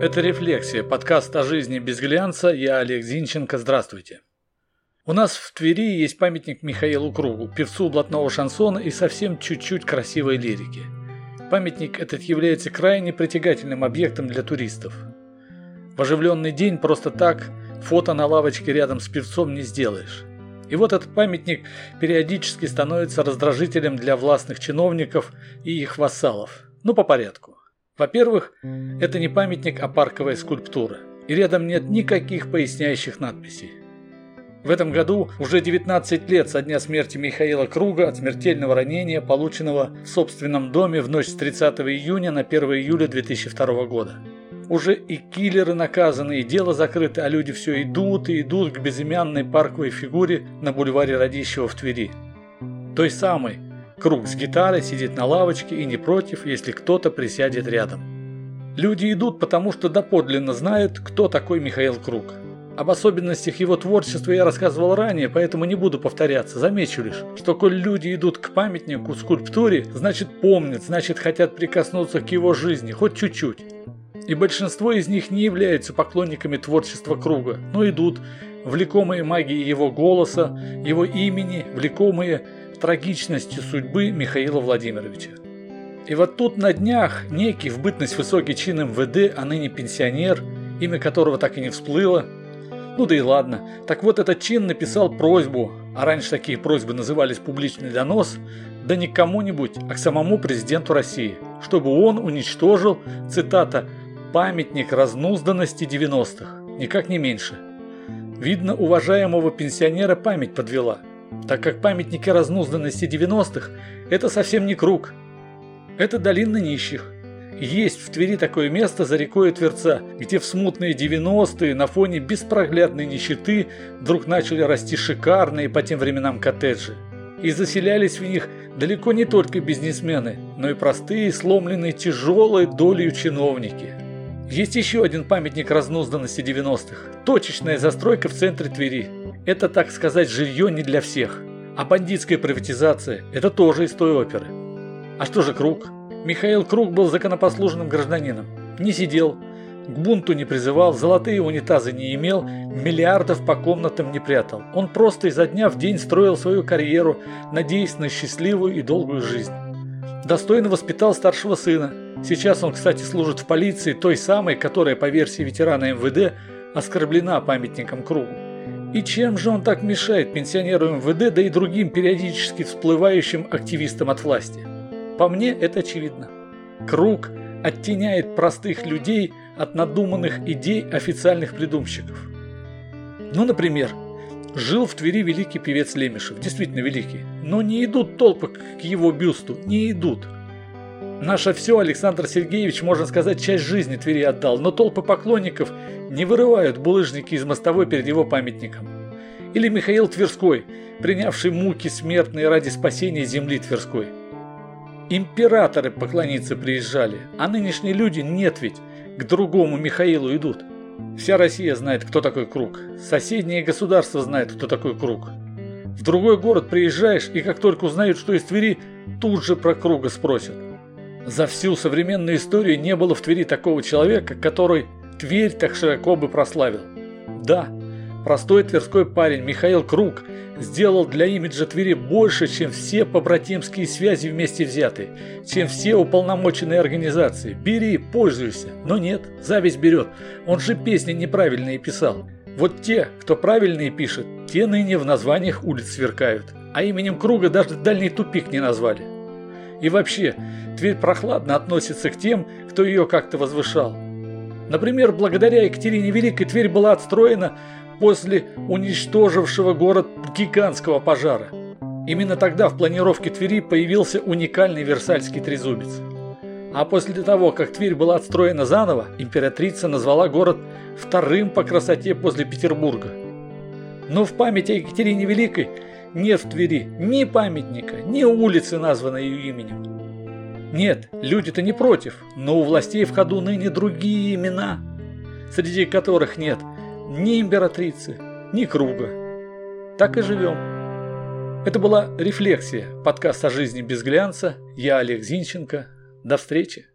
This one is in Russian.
Это «Рефлексия», подкаст о жизни без глянца. Я Олег Зинченко. Здравствуйте. У нас в Твери есть памятник Михаилу Кругу, певцу блатного шансона и совсем чуть-чуть красивой лирики. Памятник этот является крайне притягательным объектом для туристов. В оживленный день просто так фото на лавочке рядом с певцом не сделаешь. И вот этот памятник периодически становится раздражителем для властных чиновников и их вассалов. Ну, по порядку. Во-первых, это не памятник, а парковая скульптура. И рядом нет никаких поясняющих надписей. В этом году уже 19 лет со дня смерти Михаила Круга от смертельного ранения, полученного в собственном доме в ночь с 30 июня на 1 июля 2002 года. Уже и киллеры наказаны, и дело закрыто, а люди все идут и идут к безымянной парковой фигуре на бульваре Радищева в Твери. Той самой, Круг с гитарой сидит на лавочке и не против, если кто-то присядет рядом. Люди идут, потому что доподлинно знают, кто такой Михаил Круг. Об особенностях его творчества я рассказывал ранее, поэтому не буду повторяться. Замечу лишь, что коль люди идут к памятнику, скульптуре, значит помнят, значит хотят прикоснуться к его жизни, хоть чуть-чуть. И большинство из них не являются поклонниками творчества Круга, но идут, влекомые магией его голоса, его имени, влекомые трагичности судьбы Михаила Владимировича. И вот тут на днях некий в бытность высокий чин МВД, а ныне пенсионер, имя которого так и не всплыло, ну да и ладно, так вот этот чин написал просьбу, а раньше такие просьбы назывались публичный донос, да не кому-нибудь, а к самому президенту России, чтобы он уничтожил, цитата, «памятник разнузданности 90-х», никак не меньше. Видно, уважаемого пенсионера память подвела – так как памятники разнузданности 90-х – это совсем не круг. Это долина нищих. Есть в Твери такое место за рекой Тверца, где в смутные 90-е на фоне беспроглядной нищеты вдруг начали расти шикарные по тем временам коттеджи. И заселялись в них далеко не только бизнесмены, но и простые, сломленные тяжелой долей чиновники. Есть еще один памятник разнузданности 90-х – точечная застройка в центре Твери – это, так сказать, жилье не для всех. А бандитская приватизация – это тоже из той оперы. А что же Круг? Михаил Круг был законопослушным гражданином. Не сидел, к бунту не призывал, золотые унитазы не имел, миллиардов по комнатам не прятал. Он просто изо дня в день строил свою карьеру, надеясь на счастливую и долгую жизнь. Достойно воспитал старшего сына. Сейчас он, кстати, служит в полиции, той самой, которая, по версии ветерана МВД, оскорблена памятником Кругу. И чем же он так мешает пенсионеру МВД, да и другим периодически всплывающим активистам от власти? По мне это очевидно. Круг оттеняет простых людей от надуманных идей официальных придумщиков. Ну, например, жил в Твери великий певец Лемешев, действительно великий, но не идут толпы к его бюсту, не идут – Наше все Александр Сергеевич, можно сказать, часть жизни Твери отдал, но толпы поклонников не вырывают булыжники из мостовой перед его памятником. Или Михаил Тверской, принявший муки смертные ради спасения земли Тверской. Императоры поклониться приезжали, а нынешние люди нет ведь, к другому Михаилу идут. Вся Россия знает, кто такой круг. Соседние государства знают, кто такой круг. В другой город приезжаешь, и как только узнают, что из Твери, тут же про круга спросят. За всю современную историю не было в Твери такого человека, который Тверь так широко бы прославил. Да, простой тверской парень Михаил Круг сделал для имиджа Твери больше, чем все побратимские связи вместе взятые, чем все уполномоченные организации. Бери, пользуйся. Но нет, зависть берет. Он же песни неправильные писал. Вот те, кто правильные пишет, те ныне в названиях улиц сверкают. А именем Круга даже дальний тупик не назвали. И вообще, Тверь прохладно относится к тем, кто ее как-то возвышал. Например, благодаря Екатерине Великой Тверь была отстроена после уничтожившего город гигантского пожара. Именно тогда в планировке Твери появился уникальный Версальский трезубец. А после того, как Тверь была отстроена заново, императрица назвала город вторым по красоте после Петербурга. Но в память о Екатерине Великой нет в Твери ни памятника, ни улицы, названной ее именем. Нет, люди-то не против, но у властей в ходу ныне другие имена, среди которых нет ни императрицы, ни круга. Так и живем. Это была «Рефлексия», подкаст о жизни без глянца. Я Олег Зинченко. До встречи.